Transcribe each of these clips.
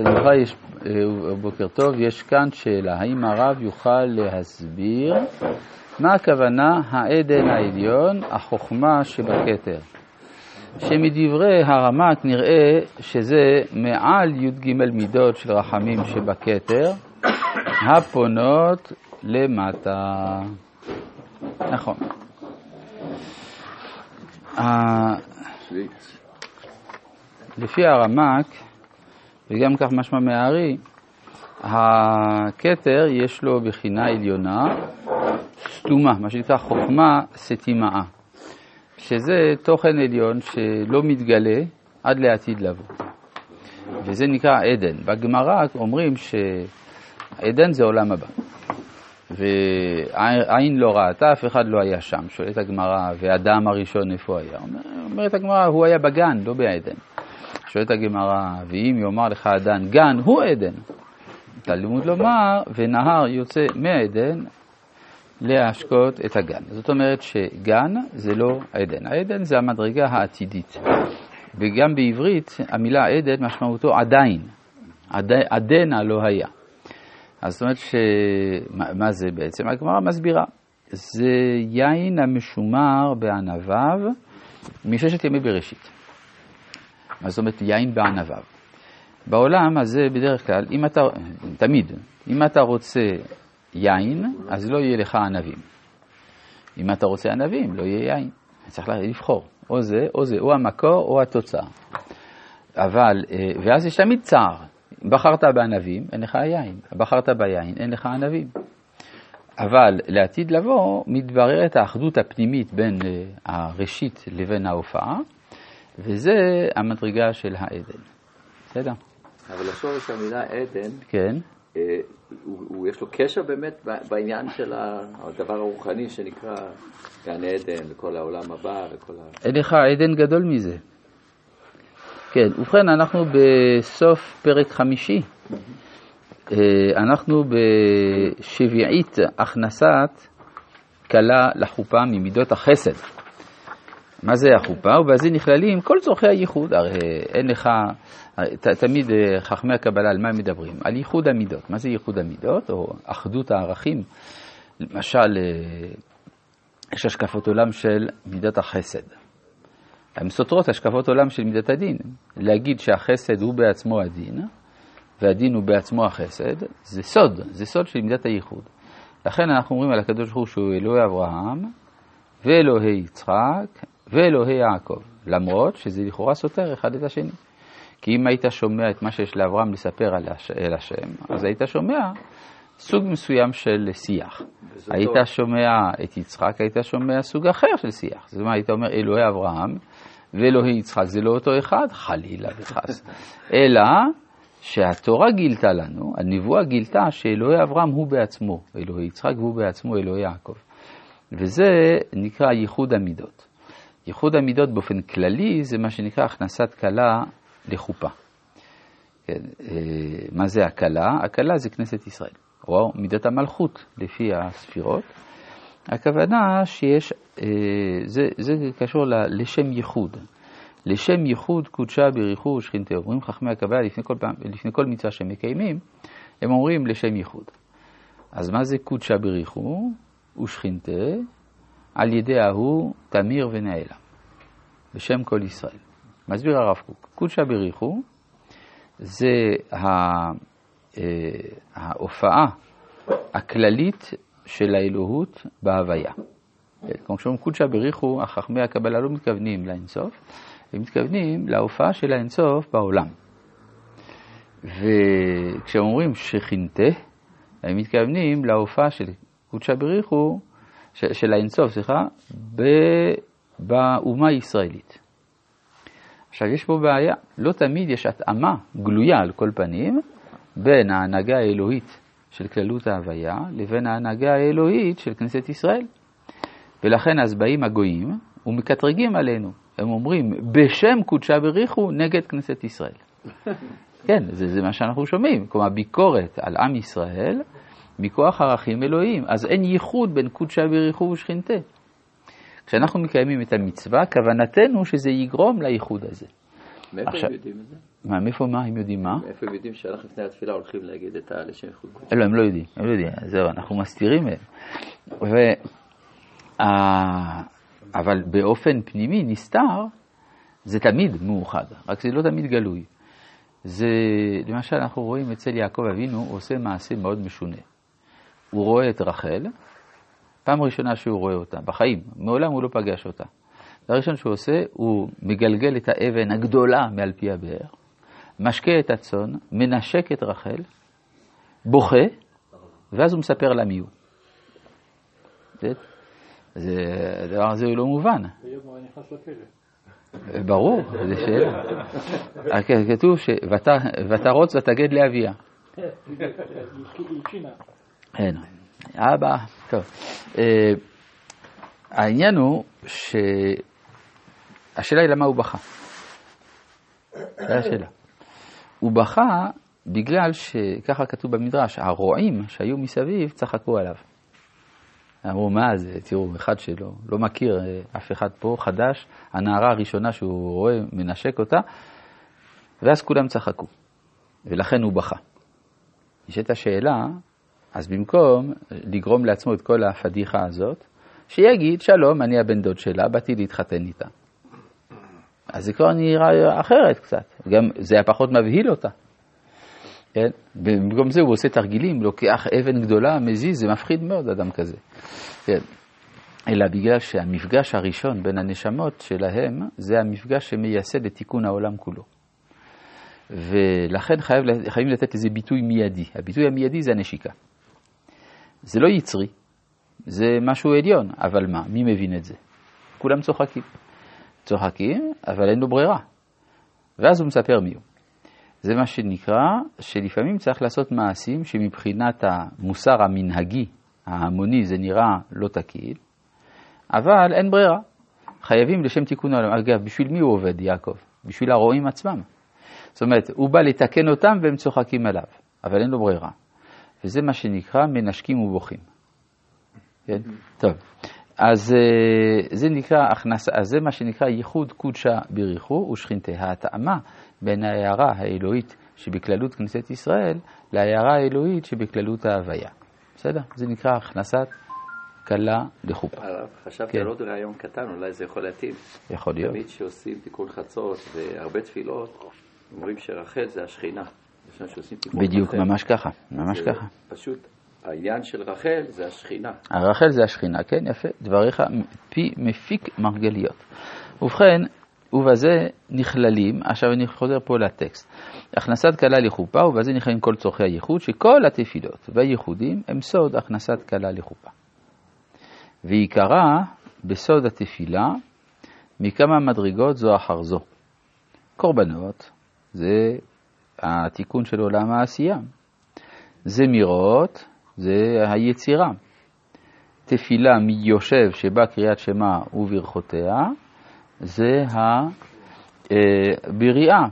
לך, יש, אה, בוקר טוב, יש כאן שאלה, האם הרב יוכל להסביר מה הכוונה העדן העליון, החוכמה שבכתר? שמדברי הרמ"ק נראה שזה מעל י"ג מידות של רחמים שבכתר, הפונות למטה. נכון. לפי הרמ"ק, וגם כך משמע מהארי, הכתר יש לו בחינה עליונה סתומה, מה שנקרא חוכמה סתימאה, שזה תוכן עליון שלא מתגלה עד לעתיד לבוא. וזה נקרא עדן. בגמרא אומרים שעדן זה עולם הבא. ועין לא ראתה, אף אחד לא היה שם. שואלת הגמרא, ואדם הראשון איפה היה? אומרת הגמרא, הוא היה בגן, לא בעדן. שואלת הגמרא, ואם יאמר לך אדן גן, הוא עדן. תלמוד לומר, ונהר יוצא מעדן להשקות את הגן. זאת אומרת שגן זה לא עדן. העדן זה המדרגה העתידית. וגם בעברית המילה עדן משמעותו עדיין. עד, עדנה לא היה. אז זאת אומרת שמה זה בעצם? הגמרא מסבירה. זה יין המשומר בענביו מששת ימי בראשית. מה זאת אומרת יין בענביו? בעולם הזה בדרך כלל, אם אתה, תמיד, אם אתה רוצה יין, אז לא יהיה לך ענבים. אם אתה רוצה ענבים, לא יהיה יין. צריך לבחור, או זה, או זה, או המקור או התוצאה. אבל, אה, ואז יש תמיד צער. בחרת בענבים, אין לך יין. בחרת ביין, אין לך ענבים. אבל לעתיד לבוא מתבררת האחדות הפנימית בין אה, הראשית לבין ההופעה, וזה המדרגה של העדן. בסדר? אבל השורש המילה עדן, כן. אה, הוא, הוא, יש לו קשר באמת בעניין של הדבר הרוחני שנקרא גן עדן וכל העולם הבא וכל ה... אין לך עדן גדול מזה. כן, ובכן, אנחנו בסוף פרק חמישי. אה, אנחנו בשביעית הכנסת כלה לחופה ממידות החסד. מה זה החופה? ובזה נכללים כל צורכי הייחוד. הרי אין לך, ת, תמיד אה, חכמי הקבלה, על מה הם מדברים? על ייחוד המידות. מה זה ייחוד המידות? או אחדות הערכים. למשל, אה, יש השקפות עולם של מידת החסד. הן סותרות השקפות עולם של מידת הדין. להגיד שהחסד הוא בעצמו הדין, והדין הוא בעצמו החסד, זה סוד, זה סוד של מידת הייחוד. לכן אנחנו אומרים על הקדוש ברוך הוא שהוא אלוהי אברהם, ואלוהי יצחק, ואלוהי יעקב, למרות שזה לכאורה סותר אחד את השני. כי אם היית שומע את מה שיש לאברהם לספר על הש... אל השם, אז היית שומע סוג מסוים של שיח. היית טוב. שומע את יצחק, היית שומע סוג אחר של שיח. זאת אומרת, היית אומר אלוהי אברהם ואלוהי יצחק, זה לא אותו אחד, חלילה וחס. אלא שהתורה גילתה לנו, הנבואה גילתה שאלוהי אברהם הוא בעצמו אלוהי יצחק והוא בעצמו אלוהי יעקב. וזה נקרא ייחוד המידות. ייחוד המידות באופן כללי זה מה שנקרא הכנסת כלה לחופה. כן, אה, מה זה הכלה? הכלה זה כנסת ישראל, או מידת המלכות לפי הספירות. הכוונה שיש, אה, זה, זה קשור לשם ייחוד. לשם ייחוד קודשה בריחו ושכינתה. אומרים חכמי הקבלה לפני כל, פעם, לפני כל מצווה שהם מקיימים, הם אומרים לשם ייחוד. אז מה זה קודשה בריחו ושכינתה? על ידי ההוא תמיר ונעלם, בשם כל ישראל. מסביר הרב קוק, קודשא בריחו זה אה, ההופעה הכללית של האלוהות בהוויה. כמו שאומרים קודשא בריחו, החכמי הקבלה לא מתכוונים לאינסוף, הם מתכוונים להופעה של האינסוף בעולם. וכשאומרים שכינתה, הם מתכוונים להופעה של קודשא בריחו של האינסוף, סליחה, באומה הישראלית. עכשיו, יש פה בעיה, לא תמיד יש התאמה גלויה על כל פנים בין ההנהגה האלוהית של כללות ההוויה לבין ההנהגה האלוהית של כנסת ישראל. ולכן אז באים הגויים ומקטרגים עלינו. הם אומרים, בשם קודשה בריחו נגד כנסת ישראל. כן, זה, זה מה שאנחנו שומעים. כלומר, ביקורת על עם ישראל מכוח ערכים אלוהיים. אז אין ייחוד בין קודשא בריחו ושכינתה. כשאנחנו מקיימים את המצווה, כוונתנו שזה יגרום לייחוד הזה. מאיפה עכשיו- הם יודעים את זה? מה, מאיפה מה? הם יודעים מה? מאיפה הם יודעים שאנחנו לפני התפילה הולכים להגיד את הלשם חוקו? לא, הם לא יודעים, הם לא יודעים, זהו, אנחנו מסתירים מהם. ו... אבל באופן פנימי, נסתר, זה תמיד מאוחד, רק זה לא תמיד גלוי. זה, למשל, אנחנו רואים אצל יעקב אבינו, הוא עושה מעשה מאוד משונה. הוא רואה את רחל, פעם ראשונה שהוא רואה אותה, בחיים, מעולם הוא לא פגש אותה. דבר ראשון שהוא עושה, הוא מגלגל את האבן הגדולה מעל פי הבאר, משקה את הצאן, מנשק את רחל, בוכה, ואז הוא מספר לה מי הוא. זה- זה, הדבר הזה הוא לא מובן. ברור, זו שאלה. כ- כתוב ותרוץ ותגד לאביה. כן. אבא, טוב. אה, העניין הוא שהשאלה היא למה הוא בכה. זו השאלה. הוא בכה בגלל שככה כתוב במדרש, הרועים שהיו מסביב צחקו עליו. אמרו, מה זה, תראו, אחד שלא לא מכיר אה, אף אחד פה, חדש, הנערה הראשונה שהוא רואה, מנשק אותה, ואז כולם צחקו, ולכן הוא בכה. נשאלת השאלה, אז במקום לגרום לעצמו את כל הפדיחה הזאת, שיגיד, שלום, אני הבן דוד שלה, באתי להתחתן איתה. אז זה כבר נראה אחרת קצת, גם זה היה פחות מבהיל אותה. כן? במקום זה הוא עושה תרגילים, לוקח אבן גדולה, מזיז, זה מפחיד מאוד אדם כזה. כן. אלא בגלל שהמפגש הראשון בין הנשמות שלהם, זה המפגש שמייסד את תיקון העולם כולו. ולכן חייב, חייבים לתת לזה ביטוי מיידי. הביטוי המיידי זה הנשיקה. זה לא יצרי, זה משהו עליון, אבל מה, מי מבין את זה? כולם צוחקים. צוחקים, אבל אין לו ברירה. ואז הוא מספר מי הוא. זה מה שנקרא שלפעמים צריך לעשות מעשים שמבחינת המוסר המנהגי, ההמוני, זה נראה לא תקין, אבל אין ברירה. חייבים לשם תיקון העולם. אגב, בשביל מי הוא עובד, יעקב? בשביל הרועים עצמם. זאת אומרת, הוא בא לתקן אותם והם צוחקים עליו, אבל אין לו ברירה. וזה מה שנקרא מנשקים ובוכים. כן? טוב. אז זה נקרא הכנסה, אז זה מה שנקרא ייחוד קודשה בריחו ושכינתה. ההתאמה בין ההערה האלוהית שבכללות כנסת ישראל להערה האלוהית שבכללות ההוויה. בסדר? זה נקרא הכנסת כלה לחופה. חשבתי כן. על עוד רעיון קטן, אולי זה יכול להתאים. יכול להיות. תמיד כשעושים תיקון חצות והרבה תפילות, אומרים שרחל זה השכינה. בדיוק. ממש ככה, ממש ככה. פשוט, העניין של רחל זה השכינה. הרחל זה השכינה, כן, יפה. דבריך פי מפיק מרגליות. ובכן, ובזה נכללים, עכשיו אני חוזר פה לטקסט, הכנסת כלה לחופה, ובזה נכללים כל צורכי הייחוד, שכל התפילות והייחודים הם סוד הכנסת כלה לחופה. ועיקרה בסוד התפילה מכמה מדרגות זו אחר זו. קורבנות זה התיקון של עולם העשייה. זמירות זה היצירה. תפילה מיושב שבה קריאת שמע וברכותיה זה הבריאה.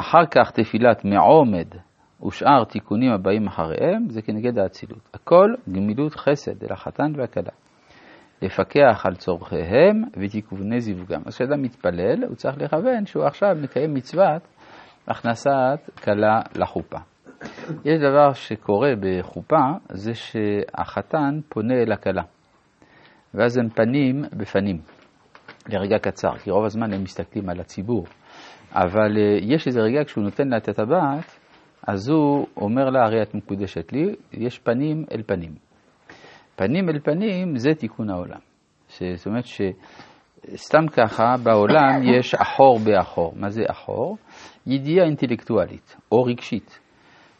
אחר כך תפילת מעומד ושאר תיקונים הבאים אחריהם זה כנגד האצילות. הכל גמילות חסד אל החתן והכלה. לפקח על צורכיהם ותיקוני זיווגם. אז כשאדם מתפלל, הוא צריך לכוון שהוא עכשיו מקיים מצוות הכנסת כלה לחופה. יש דבר שקורה בחופה, זה שהחתן פונה אל הכלה, ואז הם פנים בפנים, לרגע קצר, כי רוב הזמן הם מסתכלים על הציבור. אבל אה, יש איזה רגע כשהוא נותן לה את הטבעת, אז הוא אומר לה, הרי את מקודשת לי, יש פנים אל פנים. פנים אל פנים זה תיקון העולם. ש- זאת אומרת שסתם ככה בעולם יש אחור באחור. מה זה אחור? ידיעה אינטלקטואלית או רגשית.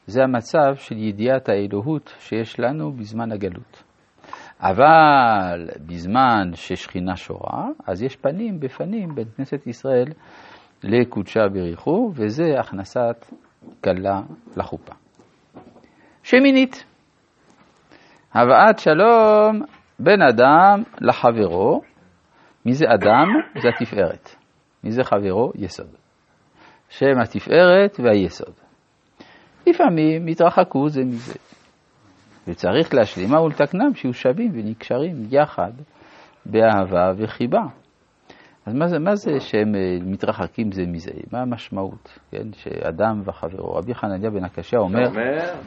זה המצב של ידיעת האלוהות שיש לנו בזמן הגלות. אבל בזמן ששכינה שורה, אז יש פנים בפנים בין כנסת ישראל לקודשה בריחו, וזה הכנסת כלה לחופה. שמינית, הבאת שלום בין אדם לחברו. מי זה אדם? זה התפארת. מי זה חברו? יסוד. שם התפארת והיסוד. לפעמים התרחקו זה מזה. וצריך להשלימה ולתקנם שיהיו שווים ונקשרים יחד באהבה וחיבה. אז מה זה, מה זה שהם אה, מתרחקים זה מזה? מה המשמעות, כן? שאדם וחברו. רבי חנניה בן הקשיא אומר,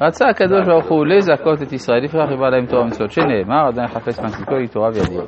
רצה הקדוש ברוך הוא לזכות את ישראל, לפיכך יבוא להם תורה ומצוות, שנאמר, עדיין חפש מעשיקו היא תורה וידיה.